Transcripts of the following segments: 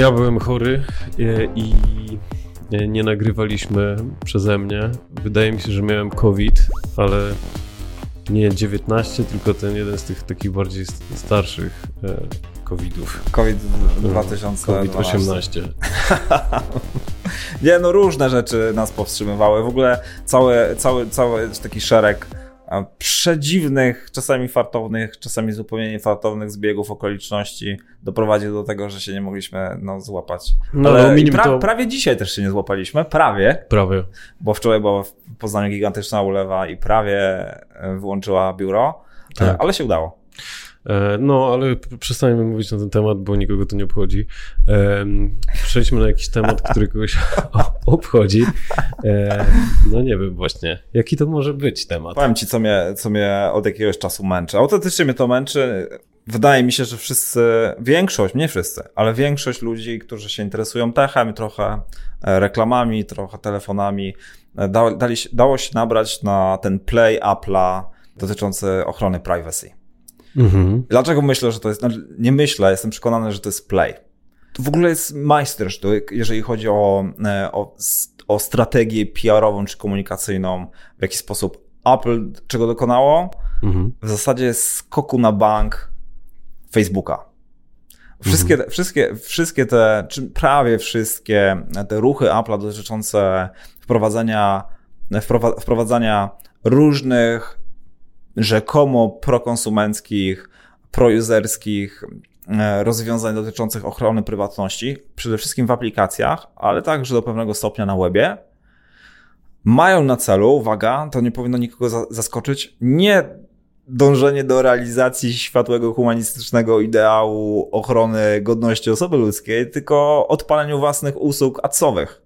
Ja byłem chory e, i e, nie nagrywaliśmy przeze mnie. Wydaje mi się, że miałem COVID, ale nie 19, tylko ten jeden z tych takich bardziej starszych e, COVIDów. COVID 2012. COVID 18. nie, no różne rzeczy nas powstrzymywały. W ogóle cały, cały, cały taki szereg przedziwnych, czasami fartownych, czasami zupełnie niefartownych zbiegów okoliczności doprowadził do tego, że się nie mogliśmy no, złapać. No, Ale pra, to... prawie dzisiaj też się nie złapaliśmy, prawie. Prawie. Bo wczoraj była w Poznaniu gigantyczna ulewa i prawie e, wyłączyła biuro, tak. ale się udało. E, no, ale przestańmy mówić na ten temat, bo nikogo to nie obchodzi. Przejdźmy na jakiś temat, który kogoś obchodzi. E, no nie wiem właśnie, jaki to może być temat. Powiem ci, co mnie, co mnie od jakiegoś czasu męczy. Autentycznie mnie to męczy. Wydaje mi się, że wszyscy, większość, nie wszyscy, ale większość ludzi, którzy się interesują techem, trochę e, reklamami, trochę telefonami, da, dali, dało się nabrać na ten play Apple'a dotyczący ochrony privacy. Mhm. Dlaczego myślę, że to jest, znaczy nie myślę, jestem przekonany, że to jest Play. To w ogóle jest majstersztyk, jeżeli chodzi o, e, o, o strategię PR-ową czy komunikacyjną, w jaki sposób Apple czego dokonało. Mhm. W zasadzie skoku na bank Facebooka. Wszystkie, mhm. wszystkie, wszystkie te, czy prawie wszystkie te ruchy Apple'a dotyczące wprowadzania, wprowadzania różnych rzekomo prokonsumenckich, prouzerskich e, rozwiązań dotyczących ochrony prywatności, przede wszystkim w aplikacjach, ale także do pewnego stopnia na webie, mają na celu, uwaga, to nie powinno nikogo zaskoczyć, nie dążenie do realizacji światłego humanistycznego ideału ochrony godności osoby ludzkiej, tylko odpaleniu własnych usług adsowych.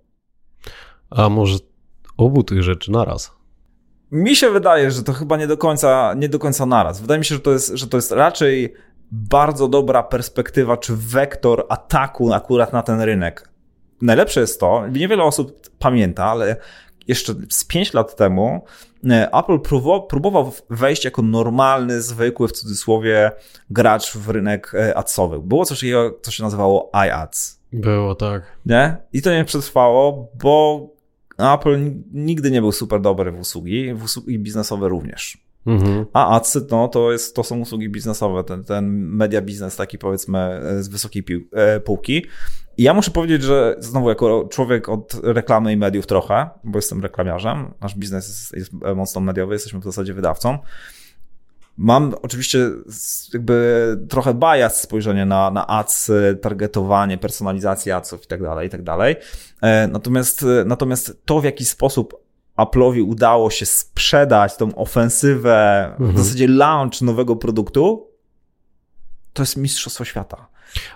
A może obu tych rzeczy naraz? Mi się wydaje, że to chyba nie do końca, nie do końca naraz. Wydaje mi się, że to jest, że to jest raczej bardzo dobra perspektywa czy wektor ataku akurat na ten rynek. Najlepsze jest to, niewiele osób pamięta, ale jeszcze z 5 lat temu e, Apple próbował wejść jako normalny, zwykły w cudzysłowie gracz w rynek e, adsowy. Było coś takiego, co się nazywało iAds. Było, tak. Nie? I to nie przetrwało, bo Apple nigdy nie był super dobry w usługi, w usługi biznesowe również. Mhm. A ADSy no, to, jest, to są usługi biznesowe, ten, ten media biznes taki powiedzmy e, z wysokiej pił, e, półki. I ja muszę powiedzieć, że znowu jako człowiek od reklamy i mediów trochę, bo jestem reklamiarzem, nasz biznes jest, jest mocno mediowy, jesteśmy w zasadzie wydawcą, Mam oczywiście jakby trochę bias spojrzenie na, na ads, targetowanie, personalizację adsów i tak dalej, i tak dalej. E, natomiast, natomiast to, w jaki sposób Apple'owi udało się sprzedać tą ofensywę, mhm. w zasadzie launch nowego produktu, to jest mistrzostwo świata.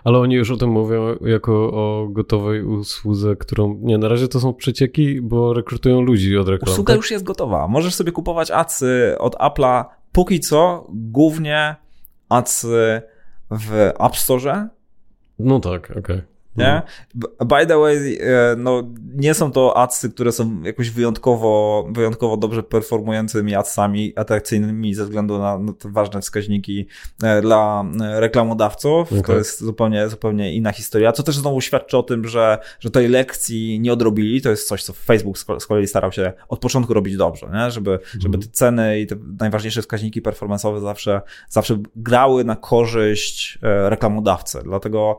Ale oni już o tym mówią jako o gotowej usłudze, którą. Nie, na razie to są przecieki, bo rekrutują ludzi od reklamy. Usługa tak? już jest gotowa. Możesz sobie kupować adsy od Apple'a póki co głównie adsy w App Store. No tak, okej. Okay. Nie? By the way, e, no, nie są to adsy, które są jakoś wyjątkowo, wyjątkowo dobrze performującymi adsami, atrakcyjnymi ze względu na, te ważne wskaźniki e, dla e, reklamodawców. Okay. To jest zupełnie, zupełnie inna historia, co też znowu świadczy o tym, że, że tej lekcji nie odrobili. To jest coś, co Facebook z kolei starał się od początku robić dobrze, nie? Żeby, mm. żeby te ceny i te najważniejsze wskaźniki performance'owe zawsze, zawsze grały na korzyść reklamodawcy. Dlatego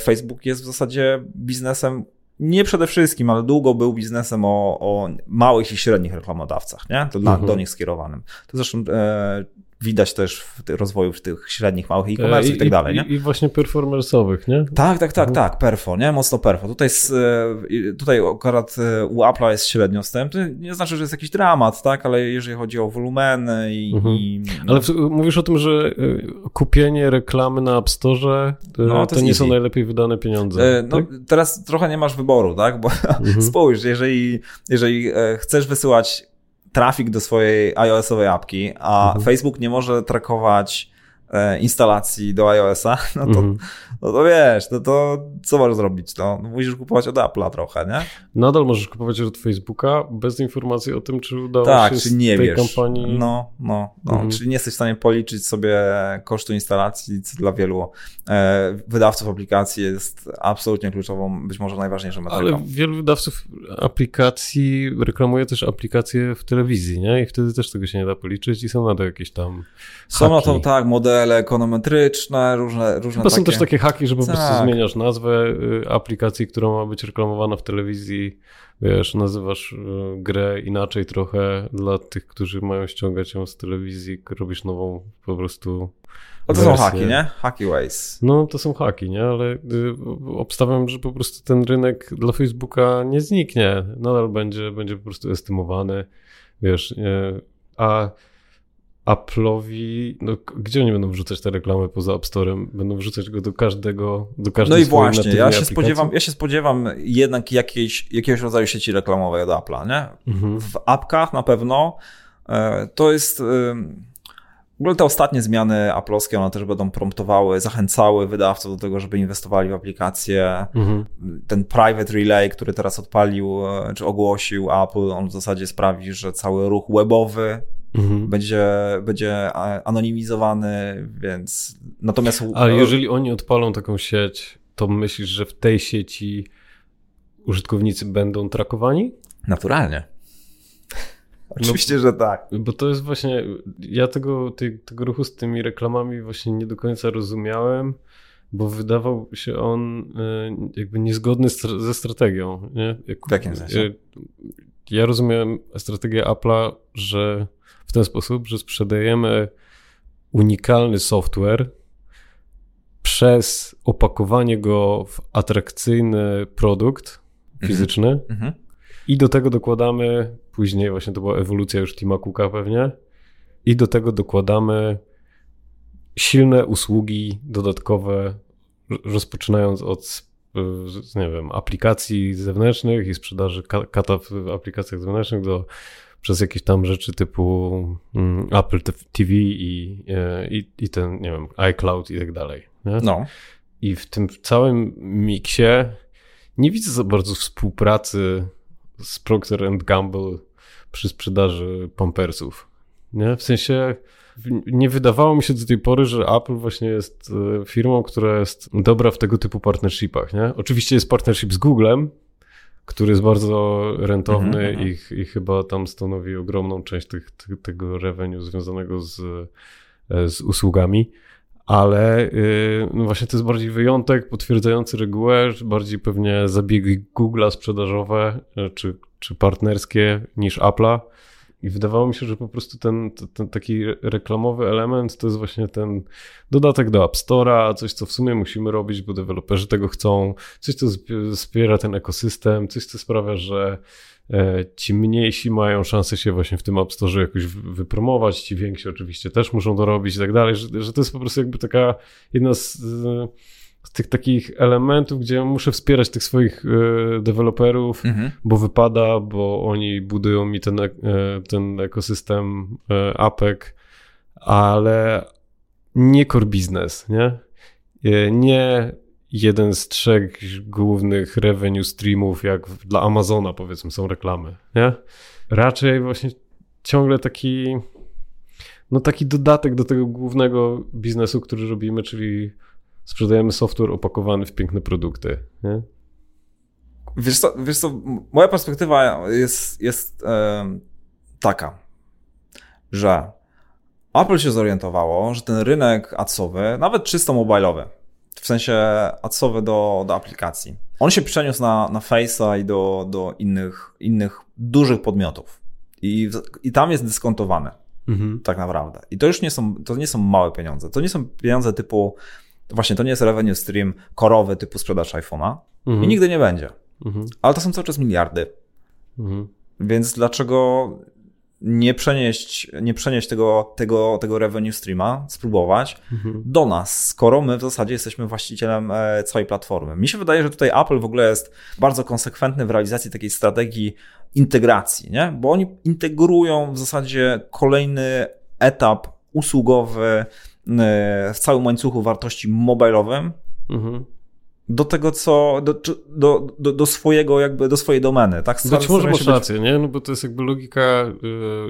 Facebook jest w zasadzie biznesem nie przede wszystkim, ale długo był biznesem o, o małych i średnich reklamodawcach, nie? To mhm. do nich skierowanym. To zresztą e, widać też w rozwoju w tych średnich, małych e-commerce i, i tak dalej, nie? I, właśnie performersowych, nie? Tak, tak, tak, tak, perfo, nie? Mocno perfo. Tutaj, e, tutaj akurat e, u Apple'a jest średnio z tym. To nie znaczy, że jest jakiś dramat, tak? Ale jeżeli chodzi o wolumeny i... Mhm. i no. Ale mówisz o tym, że kupienie reklamy na App Store no, to, to nie easy. są najlepiej wydane pieniądze. No, tak? teraz trochę nie masz wyboru, tak? Bo mhm. spójrz, jeżeli, jeżeli chcesz wysyłać trafik do swojej iOS-owej apki, a mhm. Facebook nie może trakować instalacji do iOS-a, no to, mm. no to wiesz, no to co możesz zrobić? No, no musisz kupować od Apple'a trochę, nie? Nadal możesz kupować od Facebooka bez informacji o tym, czy udało tak, się czy nie z tej wiesz. kampanii. No, no, no. Mhm. czyli nie jesteś w stanie policzyć sobie kosztu instalacji, co dla wielu e, wydawców aplikacji jest absolutnie kluczową, być może najważniejszą metryką. Ale wielu wydawców aplikacji reklamuje też aplikacje w telewizji, nie? I wtedy też tego się nie da policzyć i są na to jakieś tam Są haki. na to, tak, modele ekonometryczne, różne, różne Chyba takie... są też takie haki, że po tak. prostu zmieniasz nazwę y, aplikacji, która ma być reklamowana w telewizji, wiesz, nazywasz y, grę inaczej trochę dla tych, którzy mają ściągać ją z telewizji, robisz nową po prostu no to wersję. są haki, nie? Haki ways. No to są haki, nie? Ale y, obstawiam, że po prostu ten rynek dla Facebooka nie zniknie. Nadal będzie, będzie po prostu estymowany, wiesz, a Apple'owi, no, gdzie oni będą wrzucać te reklamy poza App Store'em? Będą wrzucać go do każdego, do każdej No i właśnie, ja się, spodziewam, ja się spodziewam jednak jakiejś, jakiegoś rodzaju sieci reklamowej od Apple'a, nie? Mhm. W apkach na pewno e, to jest... E, w ogóle te ostatnie zmiany Apple'owskie, one też będą promptowały, zachęcały wydawców do tego, żeby inwestowali w aplikacje. Mhm. Ten private relay, który teraz odpalił, e, czy ogłosił Apple, on w zasadzie sprawi, że cały ruch webowy mhm. będzie, będzie anonimizowany, więc natomiast... Ale jeżeli oni odpalą taką sieć, to myślisz, że w tej sieci użytkownicy będą trakowani? Naturalnie. Oczywiście, no, że tak. Bo to jest właśnie, ja tego, tego ruchu z tymi reklamami właśnie nie do końca rozumiałem, bo wydawał się on e, jakby niezgodny ze strategią. Nie? Jak, w jakim sensie? Ja rozumiem strategię Apple'a, że w ten sposób, że sprzedajemy unikalny software przez opakowanie go w atrakcyjny produkt mhm. fizyczny mhm. i do tego dokładamy, później właśnie to była ewolucja już Tima Cooka pewnie, i do tego dokładamy silne usługi dodatkowe, rozpoczynając od nie wiem, aplikacji zewnętrznych i sprzedaży kata w aplikacjach zewnętrznych do przez jakieś tam rzeczy typu mm, Apple TV i, e, i, i ten, nie wiem, iCloud i tak dalej. Nie? No. I w tym całym miksie nie widzę za bardzo współpracy z Procter Gamble przy sprzedaży pampersów. Nie? W sensie nie wydawało mi się do tej pory, że Apple właśnie jest e, firmą, która jest dobra w tego typu partnershipach. Nie? Oczywiście jest partnership z Googlem, który jest bardzo rentowny mm -hmm. i, i, chyba tam stanowi ogromną część tych, tych, tego revenue związanego z, e, z usługami. Ale yy, no właśnie to jest bardziej wyjątek potwierdzający regułę, bardziej pewnie zabiegi Google'a sprzedażowe e, czy, czy partnerskie niż Apple'a. I wydawało mi się, że po prostu ten, ten, taki reklamowy element to jest właśnie ten dodatek do App Store'a, coś, co w sumie musimy robić, bo deweloperzy tego chcą, coś, co wspiera ten ekosystem, coś, co sprawia, że e, ci mniejsi mają szansę się właśnie w tym App Store jakoś wypromować, ci więksi oczywiście też muszą to robić i tak dalej, że, że to jest po prostu jakby taka jedna z z tych takich elementów, gdzie muszę wspierać tych swoich y, deweloperów, mhm. bo wypada, bo oni budują mi ten, y, ten ekosystem y, apek, ale nie core business, nie? Nie jeden z trzech głównych revenue streamów, jak dla Amazona powiedzmy są reklamy, nie? Raczej właśnie ciągle taki no taki dodatek do tego głównego biznesu, który robimy, czyli sprzedajemy software opakowany w piękne produkty. Nie? Wiesz co, wiesz co, moja perspektywa jest, jest e, taka, że Apple się zorientowało, że ten rynek adsowy, nawet czysto mobilowy, w sensie adsowy do, do aplikacji, on się przeniósł na, na Face'a i do, do innych, innych dużych podmiotów. I, I tam jest dyskontowane. Mhm. Tak naprawdę. I to już nie są, to nie są małe pieniądze. To nie są pieniądze typu właśnie to nie jest revenue stream korowy typu sprzedaż iPhone'a mhm. i nigdy nie będzie. Mhm. Ale to są cały czas miliardy. Mhm. Więc dlaczego nie przenieść, nie przenieść tego, tego, tego revenue streama, spróbować mhm. do nas, skoro my w zasadzie jesteśmy właścicielem e, całej platformy. Mi się wydaje, że tutaj Apple w ogóle jest bardzo konsekwentny w realizacji takiej strategii integracji, nie? bo oni integrują w zasadzie kolejny etap usługowy w całym łańcuchu wartości mobilowym, mhm do tego, co, do, do, do, do, swojego, jakby, do swojej domeny, tak? Być może masz rację, nie? No bo to jest jakby logika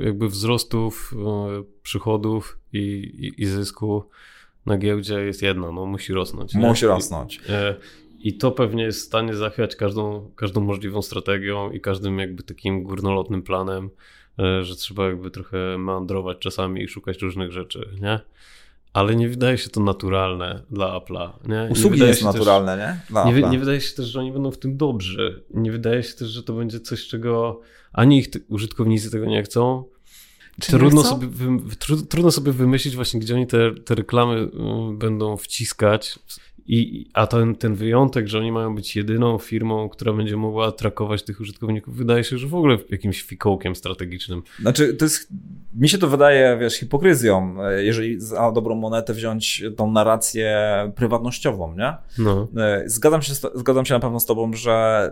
y, jakby wzrostów y, przychodów i, i, i zysku na giełdzie jest jedna, no musi rosnąć. Nie? Musi rosnąć. I, y, I to pewnie jest w stanie zachwiać każdą, każdą możliwą strategią i każdym jakby takim górnolotnym planem, że trzeba jakby trochę meandrować czasami i szukać różnych rzeczy, nie? Ale nie wydaje się to naturalne dla Apple'a. Nie? Usługi nie jest naturalne, też, nie? Dla nie, nie wydaje się też, że oni będą w tym dobrzy. Nie wydaje się też, że to będzie coś, czego ani ich użytkownicy tego nie chcą. Czy trudno, nie chcą? Sobie, trudno sobie wymyślić właśnie, gdzie oni te, te reklamy y, będą wciskać. I, a ten, ten wyjątek, że oni mają być jedyną firmą, która będzie mogła trakować tych użytkowników, wydaje się, że w ogóle jakimś fikołkiem strategicznym. Znaczy, to jest, mi się to wydaje, wiesz, hipokryzją, jeżeli za dobrą monetę wziąć tą narrację prywatnościową, nie? No. E, zgadzam się, zgadzam się na pewno z tobą, że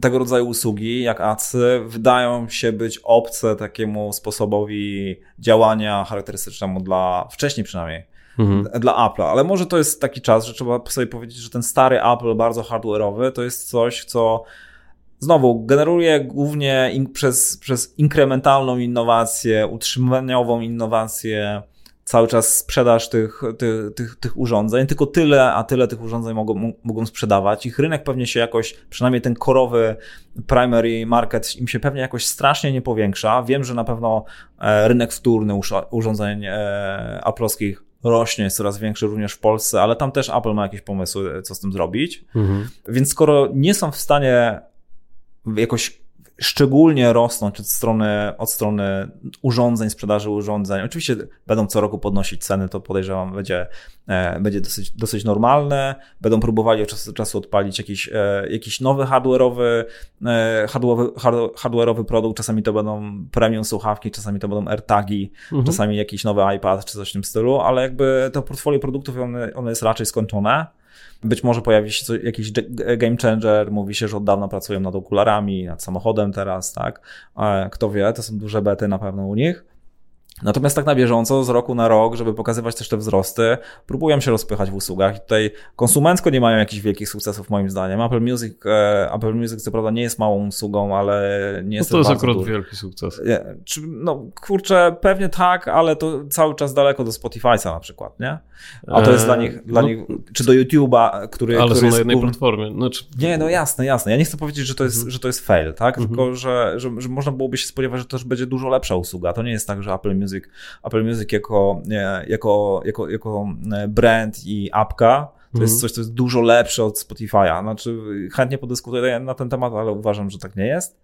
tego rodzaju usługi, jak ACY, wydają się być obce takiemu sposobowi działania charakterystycznemu dla, wcześniej przynajmniej, mhm. dla Apple'a, ale może to jest taki czas, że trzeba sobie powiedzieć, że ten stary Apple, bardzo hardware'owy, to jest coś, co znowu generuje głównie in, przez, przez inkrementalną innowację, utrzymaniową innowację, cały czas sprzedaż tych, tych, tych, tych urządzeń, tylko tyle, a tyle tych urządzeń mogą, mogą sprzedawać. Ich rynek pewnie się jakoś, przynajmniej ten korowy primary market im się pewnie jakoś strasznie nie powiększa. Wiem, że na pewno e, rynek wtórny urządzeń e, aplowskich rośnie, jest coraz większy również w Polsce, ale tam też Apple ma jakieś pomysły, co z tym zrobić. Mhm. Więc skoro nie są w stanie jakoś szczególnie rosnąć od strony, od strony urządzeń, sprzedaży urządzeń. Oczywiście będą co roku podnosić ceny, to podejrzewam będzie, e, będzie dosyć, dosyć normalne. Będą próbowali od czasu do czasu odpalić jakiś, e, jakiś nowy hardware'owy, e, hardware'owy, hardware'owy produkt. Czasami to będą premium słuchawki, czasami to będą AirTagi, mhm. czasami jakiś nowy iPad czy coś w tym stylu, ale jakby to portfolio produktów one, one jest raczej skończone. Być może pojawi się jakiś game changer, mówi się, że od dawna pracują nad okularami, nad samochodem teraz, tak? Kto wie, to są duże bety na pewno u nich. Natomiast tak na bieżąco, z roku na rok, żeby pokazywać też te wzrosty, próbują się rozpychać w usługach i tutaj konsumencko nie mają jakichś wielkich sukcesów moim zdaniem. Apple Music, e, Apple Music co prawda nie jest małą usługą, ale nie jest no to jest akurat duży. wielki sukces. No kurczę, pewnie tak, ale to cały czas daleko do Spotify'a na przykład, nie? A to jest dla nich, dla no, nich czy do YouTube'a, który Ale który są na jednej główny... platformie. Znaczy... Nie, no jasne, jasne. Ja nie chcę powiedzieć, że to jest, mhm. że to jest fail, tak? Mhm. Tylko, że, że, że można byłoby się spodziewać, że to też będzie dużo lepsza usługa. To nie jest tak, że Apple Music Music, Apple Music jako, jako, jako, jako e, brand i apka to jest mhm. coś, co jest dużo lepsze od Spotify'a. Znaczy, chętnie podyskutuję na ten temat, ale uważam, że tak nie jest.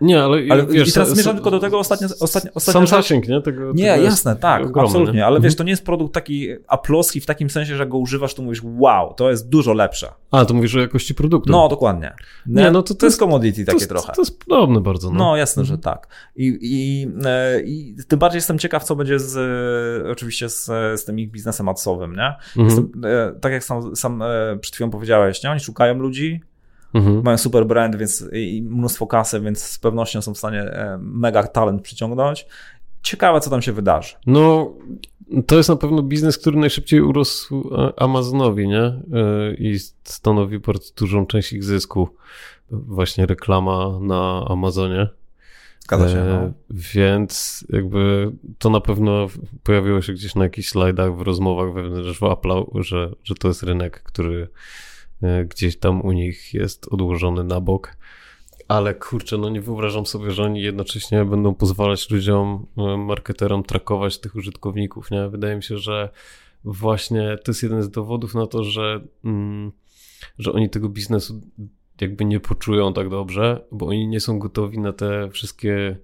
Nie, ale, ale wiesz, i teraz zmierzam tylko do tego ostatnio, ostatnio, ostatnio Sam zasięg, nie? Tego, nie, tego jasne, tak, ogromny, absolutnie, nie? ale wiesz, mhm. to nie jest produkt taki aploski w takim sensie, że go używasz, to mówisz, wow, to jest dużo lepsze. A, to mówisz o jakości produktu. No, dokładnie. Nie, nie no to, to, to jest commodity takie trochę. To jest podobne bardzo. No, no jasne, że tak. I, i, e, I tym bardziej jestem ciekaw, co będzie z, e, oczywiście z, z tym ich biznesem adsowym, nie? Mhm. Jestem, e, tak jak sam, sam przed chwilą powiedziałeś, nie? Oni szukają ludzi, Mhm. Mają super brand, więc i mnóstwo kasy, więc z pewnością są w stanie e, mega talent przyciągnąć. Ciekawe, co tam się wydarzy. No, to jest na pewno biznes, który najszybciej urósł Amazonowi, nie? E, I stanowi bardzo dużą część ich zysku. Właśnie reklama na Amazonie. Zgadza się. No. E, więc jakby to na pewno pojawiło się gdzieś na jakichś slajdach w rozmowach wewnątrz Apple'a, że, że to jest rynek, który E, gdzieś tam u nich jest odłożony na bok. Ale kurczę, no nie wyobrażam sobie, że oni jednocześnie będą pozwalać ludziom, e, marketerom trakować tych użytkowników, nie? Wydaje mi się, że właśnie to jest jeden z dowodów na to, że, mm, że oni tego biznesu jakby nie poczują tak dobrze, bo oni nie są gotowi na te wszystkie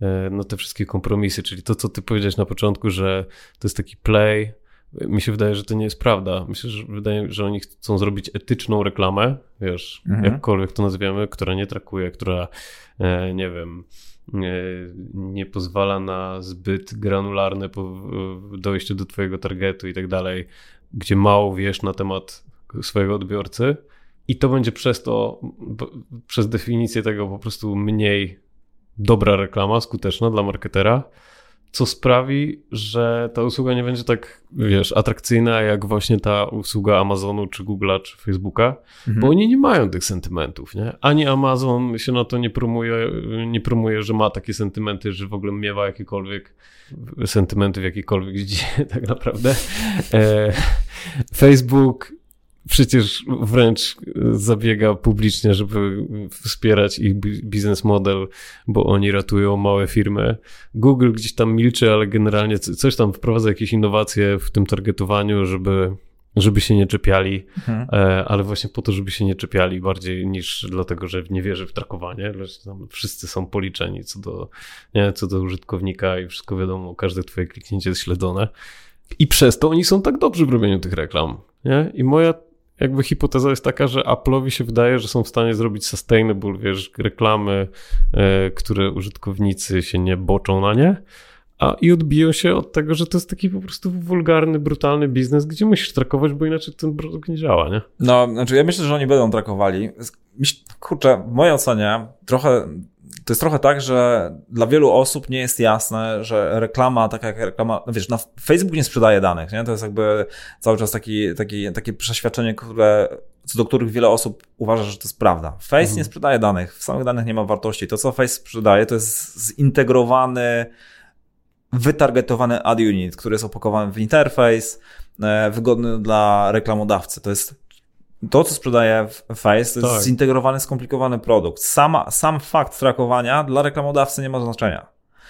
e, na te wszystkie kompromisy, czyli to, co ty powiedziałeś na początku, że to jest taki play, mi się wydaje, że to nie jest prawda. Myślę, że wydaje, że oni chcą zrobić etyczną reklamę, wiesz, mhm. jakkolwiek to nazwiemy, która nie trakuje, która, e, nie wiem, nie, nie pozwala na zbyt granularne dojście do twojego targetu i tak dalej, gdzie mało wiesz na temat swojego odbiorcy i to będzie przez to, przez definicję tego po prostu mniej dobra reklama, skuteczna dla marketera, co sprawi, że ta usługa nie będzie tak, wiesz, atrakcyjna jak właśnie ta usługa Amazonu, czy Google'a, czy Facebooka, mhm. bo oni nie mają tych sentymentów, nie? Ani Amazon się na to nie promuje, nie promuje, że ma takie sentymenty, że w ogóle miewa jakiekolwiek sentymenty w jakiejkolwiek dziedzinie tak naprawdę. E, Facebook przecież wręcz zabiega publicznie, żeby wspierać ich biznes model, bo oni ratują małe firmy. Google gdzieś tam milczy, ale generalnie coś tam wprowadza jakieś innowacje w tym targetowaniu, żeby żeby się nie czepiali, mhm. E, ale właśnie po to, żeby się nie czepiali bardziej niż dlatego, że nie wierzy w trakowanie, lecz tam wszyscy są policzeni co do, nie, co do użytkownika i wszystko wiadomo, każde twoje kliknięcie jest śledzone. I przez to oni są tak dobrzy w robieniu tych reklam. Nie? I moja jakby hipoteza jest taka, że Apple'owi się wydaje, że są w stanie zrobić sustainable, wiesz, reklamy, e, które użytkownicy się nie boczą na nie, a i odbiją się od tego, że to jest taki po prostu wulgarny, brutalny biznes, gdzie musisz trakować, bo inaczej ten produkt nie działa, nie? No, znaczy ja myślę, że oni będą trakowali. Kurczę, w mojej ocenie trochę to jest trochę tak, że dla wielu osób nie jest jasne, że reklama, taka jak reklama, no wiesz, na Facebook nie sprzedaje danych, nie? To jest jakby cały czas taki, taki, takie przeświadczenie, które, co do których wiele osób uważa, że to jest prawda. Face mhm. nie sprzedaje danych, w samych danych nie ma wartości. To, co Face sprzedaje, to jest zintegrowany, wytargetowany ad unit, który jest opakowany w interfejs, e, wygodny dla reklamodawcy. To jest to, co sprzedaje Face, to tak. jest zintegrowany, skomplikowany produkt. Sama, sam fakt trakowania dla reklamodawcy nie ma znaczenia.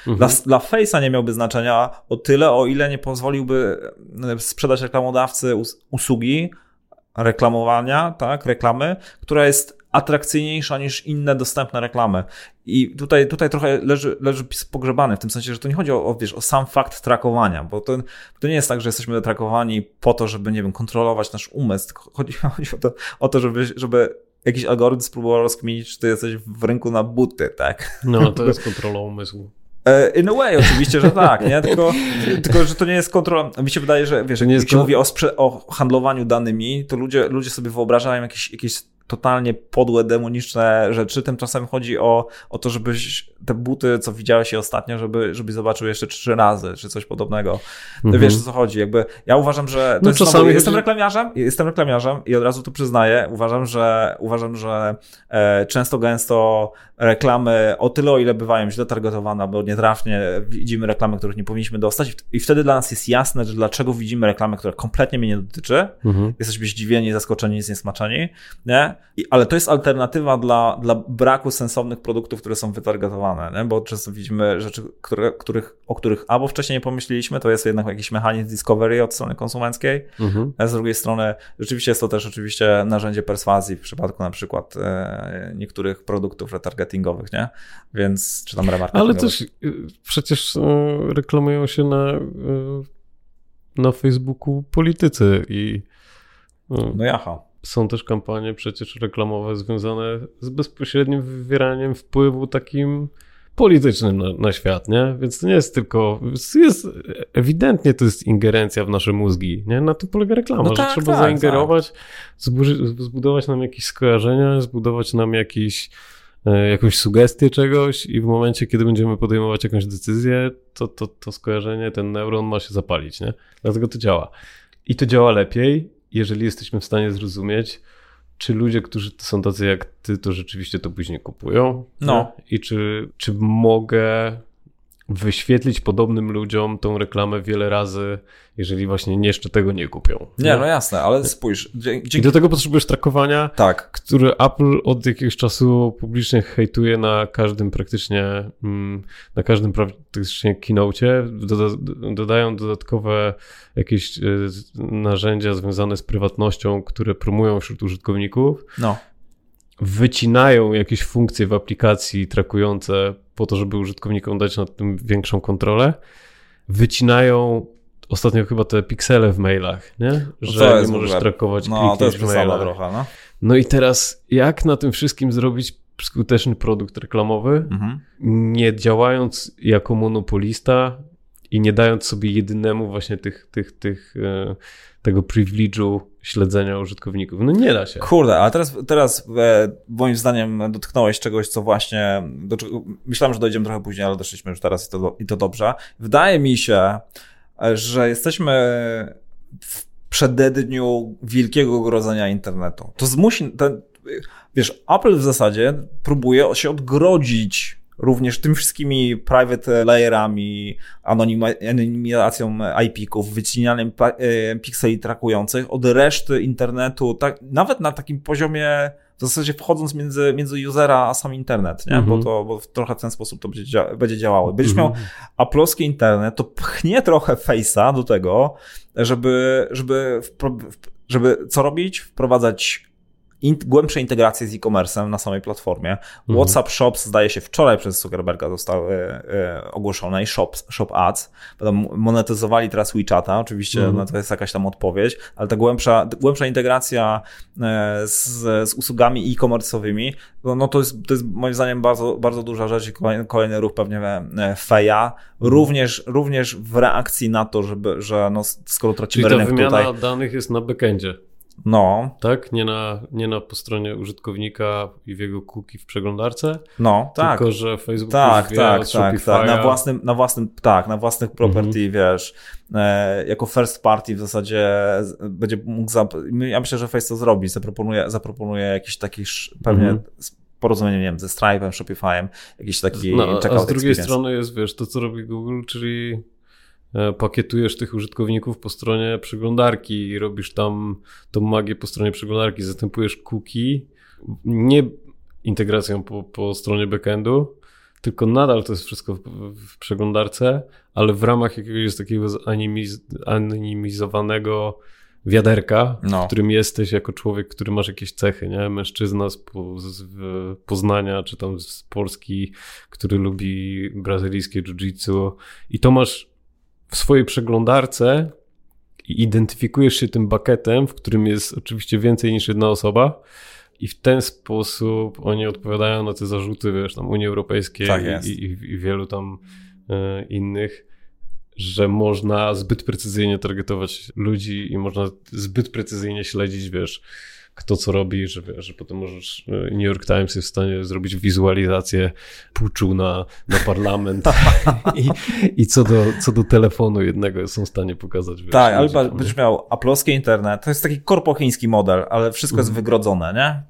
Mhm. Dla, dla Face'a nie miałby znaczenia o tyle, o ile nie pozwoliłby e, sprzedać reklamodawcy usługi reklamowania, tak, reklamy, która jest atrakcyjniejsza niż inne dostępne reklamy. I tutaj, tutaj trochę leży, leży pogrzebany, w tym sensie, że to nie chodzi o, o, wiesz, o sam fakt trakowania, bo to, to nie jest tak, że jesteśmy trakowani po to, żeby, nie wiem, kontrolować nasz umysł, chodzi, chodzi o to, o to żeby, żeby jakiś algorytm spróbował rozkminić, czy ty jesteś w rynku na buty, tak? No, to jest kontrola umysłu. E, in a way, oczywiście, że tak, nie? Tylko, tylko, że to nie jest kontrola. Mi się wydaje, że wiesz, jak się mówi o, sprze- o handlowaniu danymi, to ludzie, ludzie sobie wyobrażają jakieś, jakieś totalnie podłe, demoniczne rzeczy. Tymczasem chodzi o, o to, żebyś te buty, co widziałeś je ostatnio, żeby, żeby zobaczył jeszcze trzy razy, czy coś podobnego. Mhm. Wiesz, o co chodzi. Jakby ja uważam, że to no, jest znowu, jestem reklamiarzem, jestem reklamiarzem i od razu to przyznaję. Uważam, że uważam, że e, często gęsto reklamy o tyle, o ile bywają źle targetowane, bo nietrafnie widzimy reklamy, których nie powinniśmy dostać i wtedy dla nas jest jasne, że dlaczego widzimy reklamy, które kompletnie mnie nie dotyczy. Mhm. Jesteśmy zdziwieni, zaskoczeni, zniesmaczeni, nie? I, ale to jest alternatywa dla, dla braku sensownych produktów, które są wytargetowane, nie? bo często widzimy rzeczy, które, których, o których albo wcześniej nie pomyśleliśmy, to jest jednak jakiś mechanizm discovery od strony konsumenckiej, mhm. a z drugiej strony rzeczywiście jest to też oczywiście narzędzie perswazji w przypadku na przykład e, niektórych produktów retargetingowych, nie? Więc, czy tam remarketingowych. Ale też y, przecież e, reklamują się na, e, na Facebooku politycy i no jaha. Są też kampanie przecież reklamowe związane z bezpośrednim wywieraniem wpływu takim politycznym na, na, świat, nie? Więc to nie jest tylko, jest, ewidentnie to jest ingerencja w nasze mózgi, nie? Na tym polega reklama, no tak, że trzeba tak, zaingerować, tak. zbudować nam jakieś skojarzenia, zbudować nam jakiś, jakąś sugestię czegoś i w momencie, kiedy będziemy podejmować jakąś decyzję, to, to, to skojarzenie, ten neuron ma się zapalić, nie? Dlatego to działa. I to działa lepiej, jeżeli jesteśmy w stanie zrozumieć, czy ludzie, którzy są tacy jak ty, to rzeczywiście to później kupują. No. I czy, czy mogę wyświetlić podobnym ludziom tą reklamę wiele razy, jeżeli właśnie jeszcze tego nie kupią. Nie, nie? no jasne, ale spójrz. Dzięki... I do tego potrzebujesz trakowania, tak. który Apple od jakiegoś czasu publicznie hejtuje na każdym praktycznie, mm, na każdym praktycznie keynote. Doda dodają dodatkowe jakieś e, narzędzia związane z prywatnością, które promują wśród użytkowników. No wycinają jakieś funkcje w aplikacji trakujące po to, żeby użytkownikom dać nad tym większą kontrolę, wycinają ostatnio chyba te piksele w mailach, nie? No że nie możesz trakować no, to jest w mailach. trochę, no. no i teraz jak na tym wszystkim zrobić skuteczny produkt reklamowy, mhm. nie działając jako monopolista i nie dając sobie jedynemu właśnie tych, tych, tych, e, tego privilege'u śledzenia użytkowników. No nie da się. Kurde, ale teraz, teraz e, moim zdaniem dotknąłeś czegoś, co właśnie, do czego, myślałem, że dojdziemy trochę później, ale doszliśmy już teraz i to, i to dobrze. Wydaje mi się, że jesteśmy w przededniu wielkiego grodzenia internetu. To zmusi, ten, wiesz, Apple w zasadzie próbuje się odgrodzić również tymi wszystkimi private layerami, anonimizacją IP-ków, wycinaniem e, pikseli trakujących od reszty internetu, tak, nawet na takim poziomie w zasadzie wchodząc między, między usera a sam internet, nie? Mm -hmm. bo, mhm. to, bo trochę w ten sposób to będzie, dzia będzie działało. Będziesz mm -hmm. miał aplowski internet, to pchnie trochę face'a do tego, żeby, żeby, żeby co robić? Wprowadzać in, głębsze integracje z e-commerce'em na samej platformie. Mhm. WhatsApp Shops zdaje się wczoraj przez Zuckerberga zostały e, ogłoszone i Shop, Shop Ads. Będą monetyzowali teraz WeChata, oczywiście mhm. no to jest jakaś tam odpowiedź, ale ta głębsza, głębsza integracja e, z, z usługami e-commerce'owymi, no, no to, jest, to jest moim zdaniem bardzo, bardzo duża rzecz i kolejny, kolejny ruch pewnie e, Feja, również, również w reakcji na to, żeby, że no, skoro tracimy Czyli rynek wymiana tutaj... danych jest na backendzie. No. Tak? Nie na, nie na po stronie użytkownika i w jego cookie w przeglądarce? No, tak. Tylko, że Facebook tak, tak, tak, tak, tak. Na własnym, na własnym, tak, na własnych property, mhm. wiesz, e, jako first party w zasadzie będzie mógł, zap- ja myślę, że Facebook to zrobi, zaproponuje, zaproponuje jakiś taki pewnie mhm porozumienie, nie wiem, ze Stripe'em, Shopify'em, jakiś taki no, A z drugiej experience. strony jest, wiesz, to co robi Google, czyli pakietujesz tych użytkowników po stronie przeglądarki i robisz tam tą magię po stronie przeglądarki, zastępujesz cookie, nie integracją po, po stronie backendu, tylko nadal to jest wszystko w, w przeglądarce, ale w ramach jakiegoś takiego anonimizowanego wiaderka, no. w którym jesteś jako człowiek, który masz jakieś cechy, nie? Mężczyzna z, z Poznania, czy tam z Polski, który lubi brazylijskie jiu-jitsu i to masz w swojej przeglądarce i identyfikujesz się tym bakietem, w którym jest oczywiście więcej niż jedna osoba i w ten sposób oni odpowiadają na te zarzuty, wiesz, tam Unii Europejskiej tak i, i, i, wielu tam e, innych, że można zbyt precyzyjnie targetować ludzi i można zbyt precyzyjnie śledzić, wiesz, kto co robi, że, że potem możesz, e, New York Times jest w stanie zrobić wizualizację puczu na, na parlament I, i co, do, co do telefonu jednego są w stanie pokazać. Wiesz, tak, ale będziesz miał aplowski internet, to jest taki korpochiński model, ale wszystko jest mhm. wygrodzone, nie?